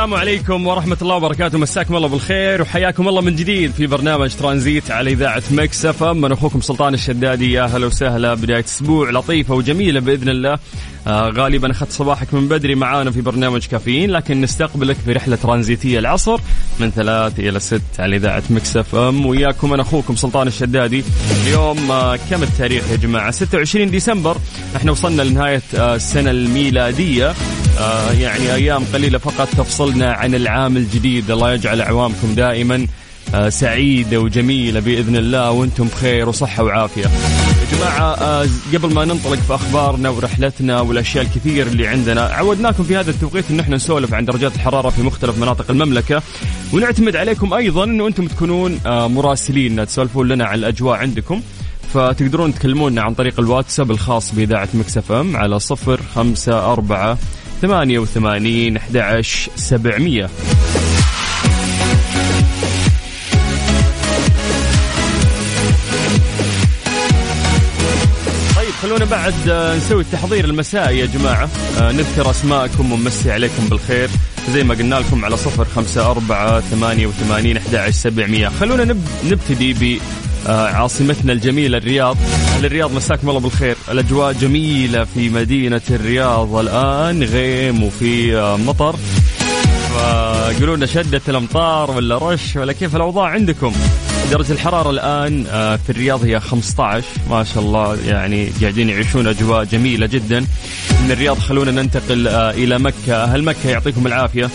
السلام عليكم ورحمة الله وبركاته. مساكم الله بالخير وحياكم الله من جديد في برنامج ترانزيت على إذاعة Mix FM من أخوكم سلطان الشدادي. يا هلا وسهلا. بداية أسبوع لطيفة وجميلة بإذن الله. آه غالبا أخذت صباحك من بدري معانا في برنامج كافيين لكن نستقبلك في رحلة ترانزيتية العصر من ثلاث إلى ست على إذاعة Mix FM. وياكم أنا أخوكم سلطان الشدادي. اليوم آه كم التاريخ يا جماعة؟ 26 ديسمبر. إحنا وصلنا لنهاية آه السنة الميلادية. آه يعني أيام قليلة فقط تفصلنا عن العام الجديد. الله يجعل أعوامكم دائما آه سعيدة وجميلة بإذن الله وأنتم بخير وصحة وعافية. يا جماعة آه قبل ما ننطلق في أخبارنا ورحلتنا والأشياء الكثير اللي عندنا عودناكم في هذا التوقيت أن إحنا نسولف عن درجات الحرارة في مختلف مناطق المملكة. ونعتمد عليكم أيضا أنه أنتم تكونون آه مراسلين. تسولفون لنا عن الأجواء عندكم. فتقدرون تكلمونا عن طريق الواتساب الخاص بإذاعة مكسف أم على صفر خمسة أربعة ثمانية وثمانين أحد سبعمية. طيب خلونا بعد نسوي التحضير المسائي يا جماعة. نذكر أسماءكم ونمسي عليكم بالخير. زي ما قلنا لكم على صفر خمسة أربعة ثمانية وثمانين أحد سبعمية. خلونا نب... نبتدي ب عاصمتنا الجميلة الرياض. الرياض مساكم الله بالخير. الأجواء جميلة في مدينة الرياض الآن غيم وفي مطر. فقولوا لنا شدة الأمطار ولا رش ولا كيف الأوضاع عندكم؟ درجة الحرارة الآن في الرياض هي 15 ما شاء الله يعني قاعدين يعيشون أجواء جميلة جدا. من الرياض خلونا ننتقل إلى مكة. أهل مكة يعطيكم العافية.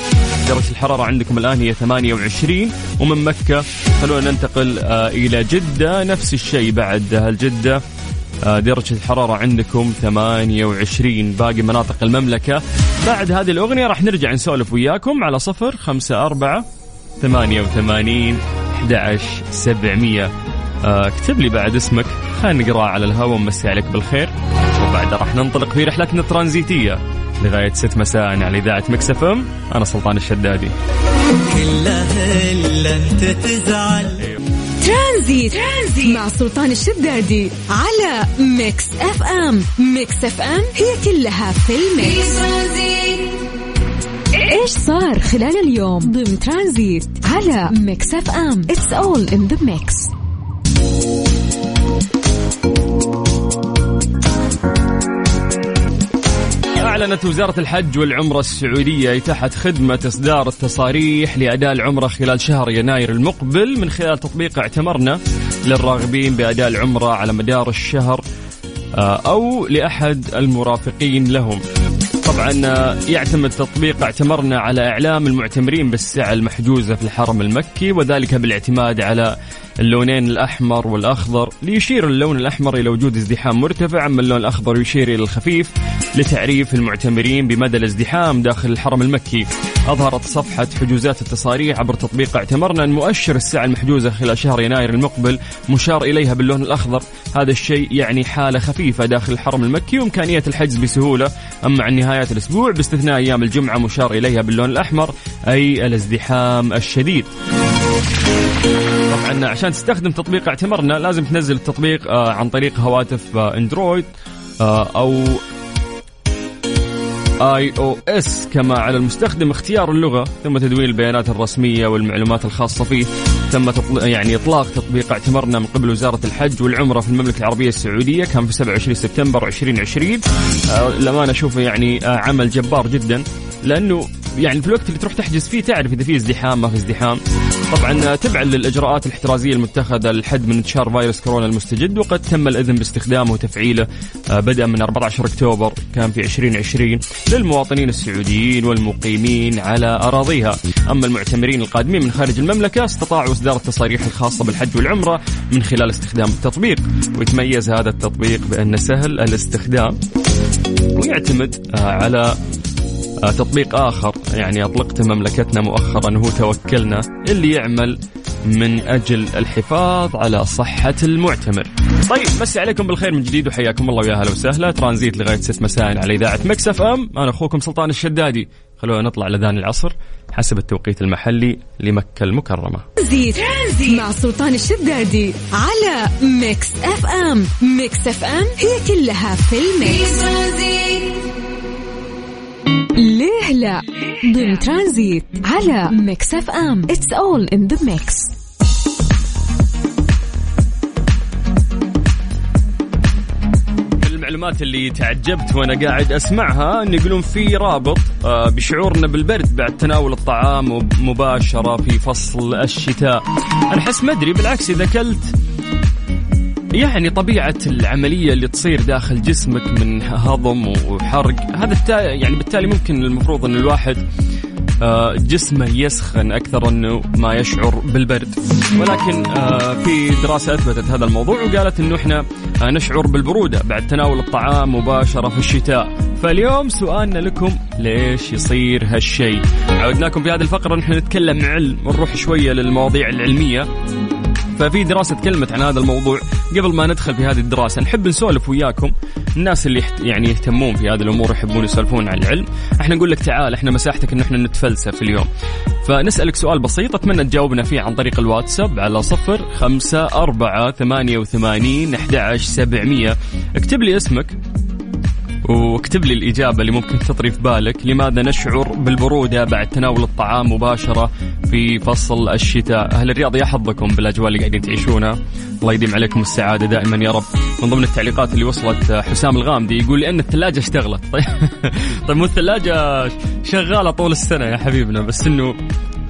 درجة الحرارة عندكم الآن هي 28 ومن مكة خلونا ننتقل إلى جدة. نفس الشيء بعد أهل جدة. درجة الحرارة عندكم 28 باقي مناطق المملكة. بعد هذه الأغنية راح نرجع نسولف وياكم على صفر خمسة أربعة ثمانية وثمانين. 11 700 اكتب لي بعد اسمك. خلينا نقراه على الهواء ونمسي عليك بالخير. وبعدها راح ننطلق في رحلتنا الترانزيتية. لغاية 6 مساء على إذاعة Mix FM. أنا سلطان الشدادي. كلها إلا أنت تزعل ترانزيت. ترانزيت. مع سلطان الشدادي على Mix FM. Mix FM هي كلها في ال mix إيش صار خلال اليوم ضمن ترانزيت على Mix FM؟ It's all in the mix أعلنت وزارة الحج والعمرة السعودية إتاحة خدمة إصدار التصاريح لأداء العمرة خلال شهر يناير المقبل من خلال تطبيق اعتمرنا للراغبين بأداء العمرة على مدار الشهر أو لأحد المرافقين لهم. طبعا يعتمد تطبيق اعتمرنا على إعلام المعتمرين بالسعة المحجوزة في الحرم المكي وذلك بالاعتماد على اللونين الأحمر والأخضر. ليشير اللون الأحمر إلى وجود ازدحام مرتفع أما اللون الأخضر يشير إلى الخفيف لتعريف المعتمرين بمدى الازدحام داخل الحرم المكي. أظهرت صفحة حجوزات التصاريح عبر تطبيق اعتمرنا ان مؤشر السعه المحجوزة خلال شهر يناير المقبل مشار إليها باللون الأخضر. هذا الشيء يعني حالة خفيفة داخل الحرم المكي وإمكانية الحجز بسهولة. أما عن نهايات الأسبوع باستثناء أيام الجمعة مشار إليها باللون الأحمر أي الازدحام الشديد. طبعا عشان تستخدم تطبيق اعتمرنا لازم تنزل التطبيق عن طريق هواتف أندرويد أو آي أو إس كما على المستخدم اختيار اللغة ثم تدوين البيانات الرسمية والمعلومات الخاصة فيه تم تطل... يعني إطلاق تطبيق اعتمرنا من قبل وزارة الحج والعمرة في المملكة العربية السعودية كان في 27 سبتمبر 2020 آه لما أشوفه يعني آه عمل جبار جدا لأنه يعني في الوقت اللي تروح تحجز فيه تعرف إذا في ازدحام ما في ازدحام. طبعا تبعا للإجراءات الاحترازية المتخذة للحد من انتشار فيروس كورونا المستجد وقد تم الإذن باستخدامه وتفعيله بدءا من 14 أكتوبر كان في 2020 للمواطنين السعوديين والمقيمين على أراضيها. أما المعتمرين القادمين من خارج المملكة استطاعوا إصدار التصاريح الخاصة بالحج والعمرة من خلال استخدام التطبيق. ويتميز هذا التطبيق بأنه سهل الاستخدام ويعتمد على تطبيق آخر. يعني أطلقته مملكتنا مؤخرا هو توكلنا اللي يعمل من أجل الحفاظ على صحة المعتمر. طيب مسي عليكم بالخير من جديد وحياكم الله ويا هلا وسهلا. ترانزيت لغاية 6 مساء على إذاعة مكسف أم. أنا أخوكم سلطان الشدادي. خلونا نطلع لذان العصر حسب التوقيت المحلي لمكة المكرمة. ترانزيت مع سلطان الشدادي على Mix FM. Mix FM هي كلها في ال mix ليه لا ضمن ترانزيت على Mix FM. It's all in the mix المعلومات اللي تعجبت وأنا قاعد أسمعها إن يقولون في رابط آه، بشعورنا بالبرد بعد تناول الطعام مباشرة في فصل الشتاء. أنا أحس ما أدري بالعكس إذا أكلت يعني طبيعة العملية اللي تصير داخل جسمك من هضم وحرق هذا يعني بالتالي ممكن المفروض إن الواحد آه، جسمه يسخن أكثر إنه ما يشعر بالبرد. ولكن آه، في دراسة أثبتت هذا الموضوع وقالت إنه إحنا آه، نشعر بالبرودة بعد تناول الطعام مباشرة في الشتاء. فاليوم سؤالنا لكم ليش يصير هالشيء؟ عودناكم في هذه الفقرة نحن نتكلم علم ونروح شوية للمواضيع العلمية. ففي دراسة تكلمت عن هذا الموضوع. قبل ما ندخل في هذه الدراسة نحب نسولف وياكم الناس اللي يعني يهتمون في هذه الأمور يحبون يسولفون عن العلم. إحنا نقول لك تعال إحنا مساحتك إن إحنا نتفلسف اليوم. فنسألك سؤال بسيط أتمنى تجاوبنا فيه عن طريق الواتساب على صفر خمسة أربعة ثمانية وثمانين أحد سبعمية. اكتب لي اسمك. واكتب لي الإجابة اللي ممكن تطري في بالك. لماذا نشعر بالبرودة بعد تناول الطعام مباشرة في فصل الشتاء؟ أهل الرياض يا حظكم بالأجواء اللي قاعدين تعيشونها. الله يديم عليكم السعادة دائما يا رب. من ضمن التعليقات اللي وصلت حسام الغامدي يقول لأن الثلاجة اشتغلت. طيب, طيب مو الثلاجة شغالة طول السنة يا حبيبنا بس إنه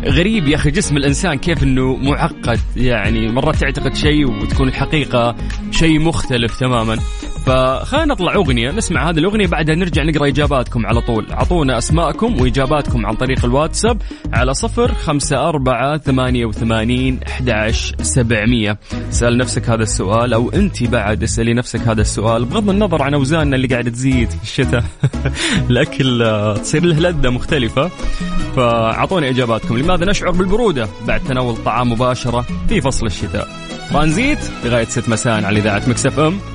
غريب يا أخي جسم الإنسان كيف إنه معقد. يعني مرات تعتقد شيء وتكون الحقيقة شيء مختلف تماما. فخلينا نطلع أغنية نسمع هذه الأغنية بعدها نرجع نقرأ إجاباتكم على طول. أعطونا أسماءكم وإجاباتكم عن طريق الواتساب على صفر خمسة أربعة ثمانية وثمانين أحد سبعمية. سأل نفسك هذا السؤال أو أنت بعد اسألي نفسك هذا السؤال بغض النظر عن أوزاننا اللي قاعدة تزيد في الشتاء. الأكل تصير له لذة مختلفة. فأعطوني إجاباتكم. لماذا نشعر بالبرودة؟ بعد تناول الطعام مباشرة في فصل الشتاء. ترانزيت لغاية ست مساء على إذاعة Mix FM.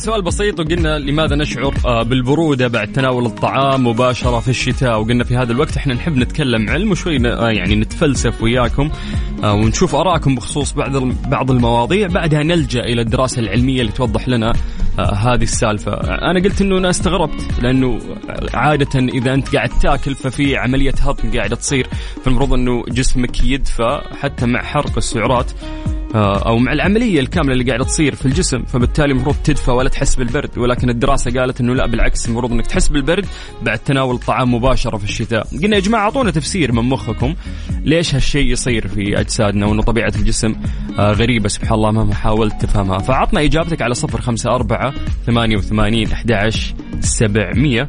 سؤال بسيط وقلنا لماذا نشعر آه، بالبرودة بعد تناول الطعام مباشرة في الشتاء وقلنا في هذا الوقت إحنا نحب نتكلم علم وشوي آه، يعني نتفلسف وياكم آه، ونشوف آرائكم بخصوص بعض بعض المواضيع. بعدها نلجأ إلى الدراسة العلمية اللي توضح لنا هذه السالفة. أنا قلت إنه أنا استغربت لأنه عادة إذا أنت قاعد تاكل ففي عملية هضم قاعدة تصير فالمفروض إنه جسمك يدفى حتى مع حرق السعرات. أو مع العملية الكاملة اللي قاعدة تصير في الجسم فبالتالي المفروض تدفى ولا تحس بالبرد ولكن الدراسة قالت إنه لا بالعكس المفروض إنك تحس بالبرد بعد تناول الطعام مباشرة في الشتاء. قلنا يا جماعة أعطونا تفسير من مخكم ليش هالشيء يصير في أجسادنا وإنه طبيعة الجسم آه، غريبة سبحان الله مهما حاولت تفهمها. فعطنا إجابتك على صفر خمسة أربعة ثمانية وثمانين أحد سبعمية.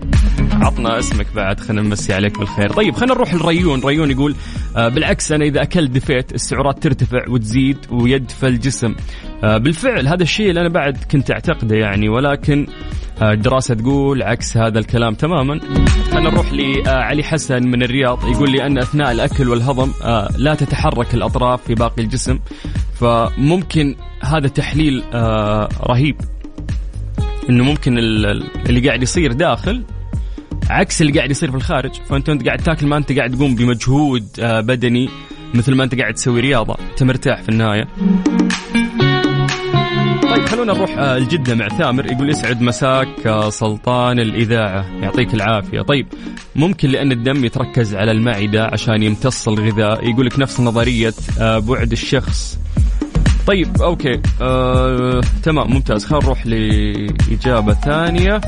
عطنا اسمك بعد خلينا نمسي عليك بالخير. طيب خلينا نروح لريون. ريون يقول آه، بالعكس أنا إذا أكلت دفيت السعرات ترتفع وتزيد ويدفى الجسم. آه، بالفعل هذا الشيء اللي أنا بعد كنت أعتقده يعني ولكن الدراسة آه، تقول عكس هذا الكلام تماما. خلينا نروح لعلي حسن من الرياض. يقول لي أن أثناء الأكل والهضم لا تتحرك الأطراف في باقي الجسم فممكن هذا تحليل رهيب. إنه ممكن اللي قاعد يصير داخل عكس اللي قاعد يصير في الخارج. فأنت انت قاعد تاكل ما أنت قاعد تقوم بمجهود آه، بدني مثل ما أنت قاعد تسوي رياضة. أنت مرتاح في النهاية. طيب خلونا نروح آه، الجدة مع ثامر. يقول يسعد مساك آه، سلطان الإذاعة. يعطيك العافية. طيب ممكن لأن الدم يتركز على المعدة عشان يمتص الغذاء. يقول لك نفس نظرية بعد الشخص. طيب أوكي آه، تمام ممتاز. خلينا نروح لإجابة ثانية.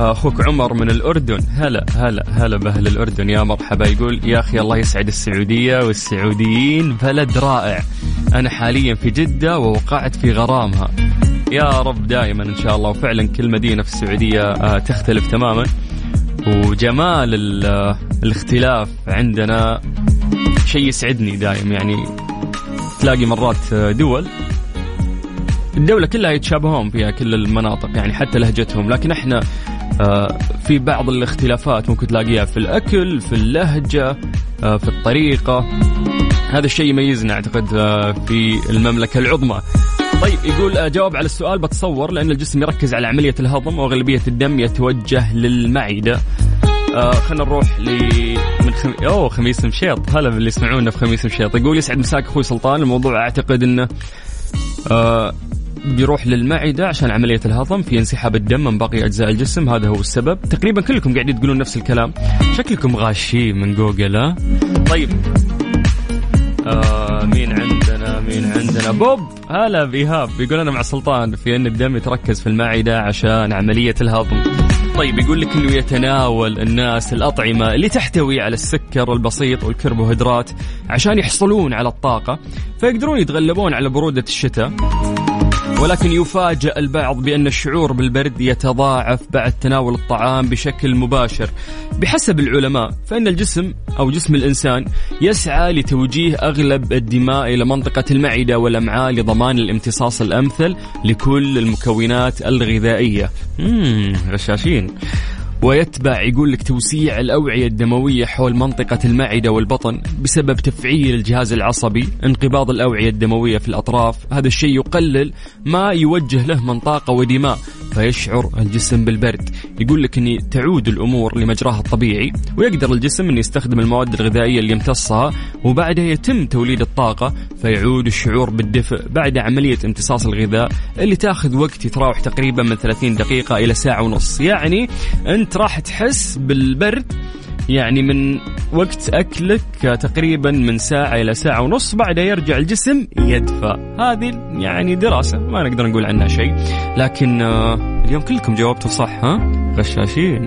أخوك عمر من الأردن. هلا هلا هلا بأهل الأردن. يا مرحبا. يقول يا أخي الله يسعد السعودية والسعوديين. بلد رائع. أنا حاليا في جدة ووقعت في غرامها. يا رب دائما إن شاء الله. وفعلا كل مدينة في السعودية آه، تختلف تماما. وجمال الاختلاف عندنا شيء يسعدني دائم يعني تلاقي مرات دول الدولة كلها يتشابهون فيها كل المناطق. يعني حتى لهجتهم. لكن إحنا آه، في بعض الاختلافات ممكن تلاقيها في الأكل في اللهجة آه، في الطريقة. هذا الشيء يميزنا أعتقد آه، في المملكة العظمى. طيب يقول جواب على السؤال بتصور لأن الجسم يركز على عملية الهضم وأغلبية الدم يتوجه للمعدة. آه خلينا نروح ل من خم... أوه خميس مشيط. هلا باللي يسمعونا في خميس مشيط. يقول يسعد مساك أخوي سلطان. الموضوع أعتقد إنه آه بيروح للمعدة عشان عملية الهضم في انسحاب الدم من باقي أجزاء الجسم. هذا هو السبب. تقريبا كلكم قاعدين تقولون نفس الكلام. شكلكم غاشين من جوجل ها؟ طيب. آه مين عندنا؟ مين عندنا؟ بوب. هلا بإيهاب. بيقول أنا مع سلطان في أن الدم يتركز في المعدة عشان عملية الهضم. طيب يقول لك إنه يتناول الناس الأطعمة اللي تحتوي على السكر البسيط والكربوهيدرات عشان يحصلون على الطاقة فيقدرون يتغلبون على برودة الشتاء. ولكن يفاجأ البعض بأن الشعور بالبرد يتضاعف بعد تناول الطعام بشكل مباشر. بحسب العلماء فإن الجسم أو جسم الإنسان يسعى لتوجيه أغلب الدماء إلى منطقة المعدة والأمعاء لضمان الامتصاص الأمثل لكل المكونات الغذائية. غشاشين. ويتبع يقول لك توسيع الأوعية الدموية حول منطقة المعدة والبطن بسبب تفعيل الجهاز العصبي انقباض الأوعية الدموية في الأطراف. هذا الشيء يقلل ما يوجه له من طاقة ودماء فيشعر الجسم بالبرد. يقول لك أن تعود الأمور لمجراها الطبيعي ويقدر الجسم أن يستخدم المواد الغذائية اللي يمتصها وبعدها يتم توليد الطاقة فيعود الشعور بالدفء بعد عملية امتصاص الغذاء اللي تاخذ وقت يتراوح تقريبا من 30 دقيقة إلى ساعة ونص. يعني أنت راح تحس بالبرد يعني من وقت أكلك تقريبا من ساعة إلى ساعة ونص بعدها يرجع الجسم يدفى. هذه يعني دراسة ما نقدر نقول عنها شيء. لكن آه، اليوم كلكم جاوبتوا صح ها؟ غشاشين.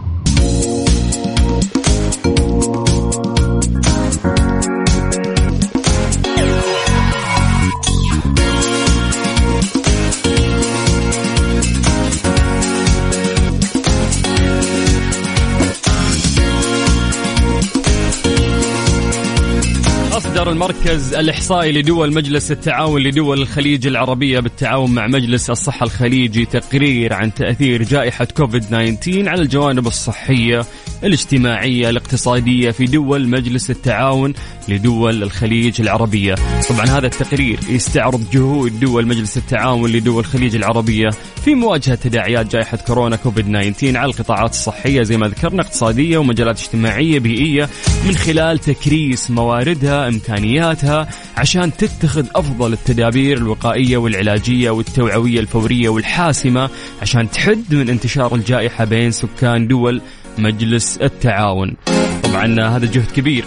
أصدر المركز الإحصائي لدول مجلس التعاون لدول الخليج العربية بالتعاون مع مجلس الصحة الخليجي تقرير عن تأثير جائحة كوفيد 19 على الجوانب الصحية. الاجتماعية الاقتصادية في دول مجلس التعاون لدول الخليج العربية. طبعا هذا التقرير يستعرض جهود دول مجلس التعاون لدول الخليج العربية في مواجهة تداعيات جائحة كورونا كوفيد 19 على القطاعات الصحية زي ما ذكرنا اقتصادية ومجالات اجتماعية بيئية من خلال تكريس مواردها إمكانياتها عشان تتخذ أفضل التدابير الوقائية والعلاجية والتوعوية الفورية والحاسمة عشان تحد من انتشار الجائحة بين سكان دول مجلس التعاون. طبعا هذا جهد كبير.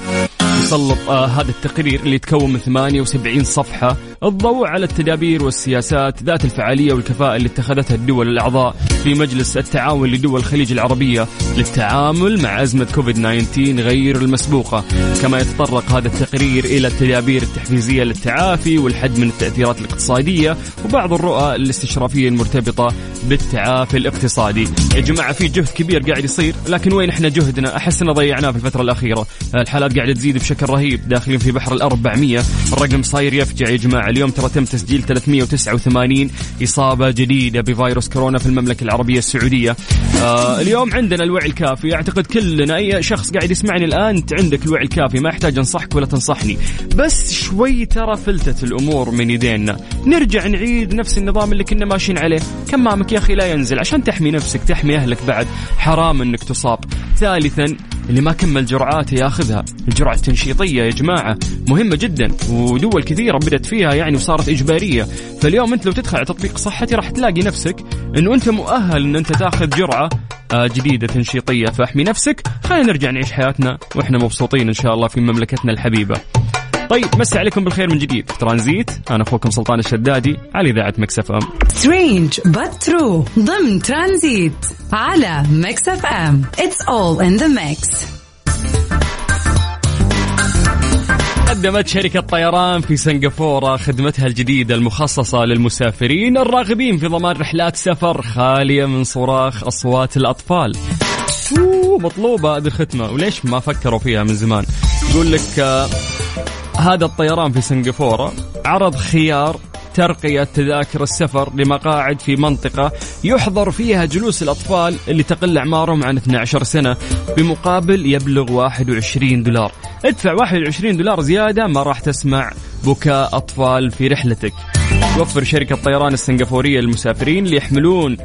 يسلط آه هذا التقرير اللي يتكون من 78 صفحة الضوء على التدابير والسياسات ذات الفعالية والكفاءة اللي اتخذتها الدول الأعضاء في مجلس التعاون لدول الخليج العربية للتعامل مع أزمة كوفيد 19 غير المسبوقة. كما يتطرق هذا التقرير إلى التدابير التحفيزية للتعافي والحد من التأثيرات الاقتصادية وبعض الرؤى الاستشرافية المرتبطة بالتعافي الاقتصادي. يا جماعة في جهد كبير قاعد يصير لكن وين إحنا جهدنا؟ أحس أننا ضيعناه في الفترة الأخيرة. الحالات قاعدة تزيد بشكل رهيب داخلين في بحر ال 400 الرقم صاير يفجع يا جماعة. اليوم ترى تم تسجيل 389 إصابة جديدة بفيروس كورونا في المملكة العربية السعودية. آه اليوم عندنا الوعي الكافي. أعتقد كلنا أي شخص قاعد يسمعني الآن أنت عندك الوعي الكافي. ما يحتاج أنصحك ولا تنصحني. بس شوي ترى فلتت الأمور من يدينا. نرجع نعيد نفس النظام اللي كنا ماشيين عليه. كمامك يا أخي لا ينزل. عشان تحمي نفسك تحمي أهلك بعد. حرام أنك تصاب. ثالثا اللي ما كمل جرعاته ياخذها. الجرعة التنشيطية يا جماعة مهمة جدا ودول كثيرة بدأت فيها يعني وصارت إجبارية. فاليوم أنت لو تدخل على تطبيق صحتي راح تلاقي نفسك أنه أنت مؤهل أن أنت تاخذ جرعة آه، جديدة تنشيطية. فاحمي نفسك خلينا نرجع نعيش حياتنا وإحنا مبسوطين إن شاء الله في مملكتنا الحبيبة. طيب مسي عليكم بالخير من جديد. في ترانزيت أنا أخوكم سلطان الشدادي على إذاعة Mix FM. Strange but true ضمن ترانزيت على Mix FM. It's all in the mix قدمت شركة طيران في سنغافورة خدمتها الجديدة المخصصة للمسافرين الراغبين في ضمان رحلات سفر خالية من صراخ أصوات الأطفال. مطلوبة هذه الختمة وليش ما فكروا فيها من زمان؟ يقول لك آه هذا الطيران في سنغافورة. عرض خيار ترقية تذاكر السفر لمقاعد في منطقة يحظر فيها جلوس الأطفال اللي تقل أعمارهم عن 12 سنة بمقابل يبلغ 21 دولار. ادفع 21 دولار زيادة ما راح تسمع بكاء أطفال في رحلتك. توفر شركة طيران السنغافورية للمسافرين اللي يحملون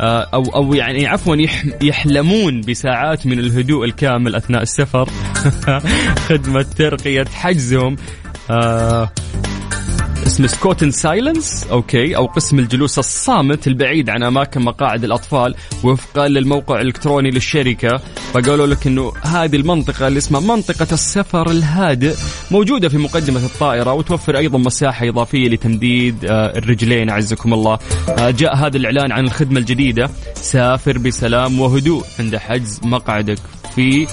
آه، أو أو يعني عفوا يحلمون بساعات من الهدوء الكامل أثناء السفر. خدمة ترقية حجزهم. اسمه Scoot in Silence okay. أو قسم الجلوس الصامت البعيد عن أماكن مقاعد الأطفال وفقا للموقع الإلكتروني للشركة. فقالوا لك إنه هذه المنطقة اللي اسمها منطقة السفر الهادئ موجودة في مقدمة الطائرة وتوفر أيضا مساحة إضافية لتمديد آه، الرجلين أعزكم الله. آه، جاء هذا الإعلان عن الخدمة الجديدة. سافر بسلام وهدوء عند حجز مقعدك في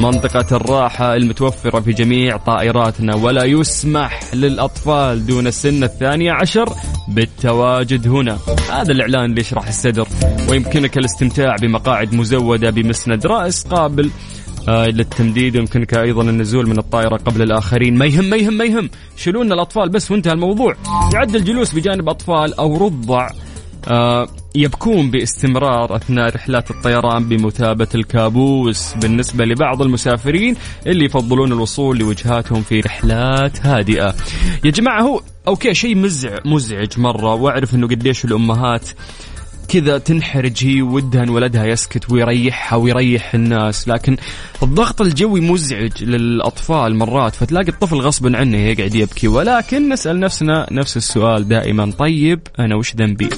منطقة الراحة المتوفرة في جميع طائراتنا ولا يسمح للأطفال دون السن الثانية عشر بالتواجد هنا. هذا الإعلان اللي يشرح الصدر. ويمكنك الاستمتاع بمقاعد مزودة بمسند رأس قابل آه للتمديد. ويمكنك أيضا النزول من الطائرة قبل الآخرين. ما يهم ما يهم ما يهم. شيلون الأطفال بس وانتهى الموضوع. يعد الجلوس بجانب أطفال أو رضع. آه يبكون باستمرار أثناء رحلات الطيران بمثابة الكابوس. بالنسبة لبعض المسافرين اللي يفضلون الوصول لوجهاتهم في رحلات هادئة. يا جماعة هو أوكي شيء مزعج مزعج مرة. وأعرف إنه قديش الأمهات كذا تنحرج هي ودها إن ولدها يسكت ويريحها ويريح الناس. لكن الضغط الجوي مزعج للأطفال مرات. فتلاقي الطفل غصبا عنه يقعد يبكي. ولكن نسأل نفسنا نفس السؤال دائما. طيب أنا وش ذنبي؟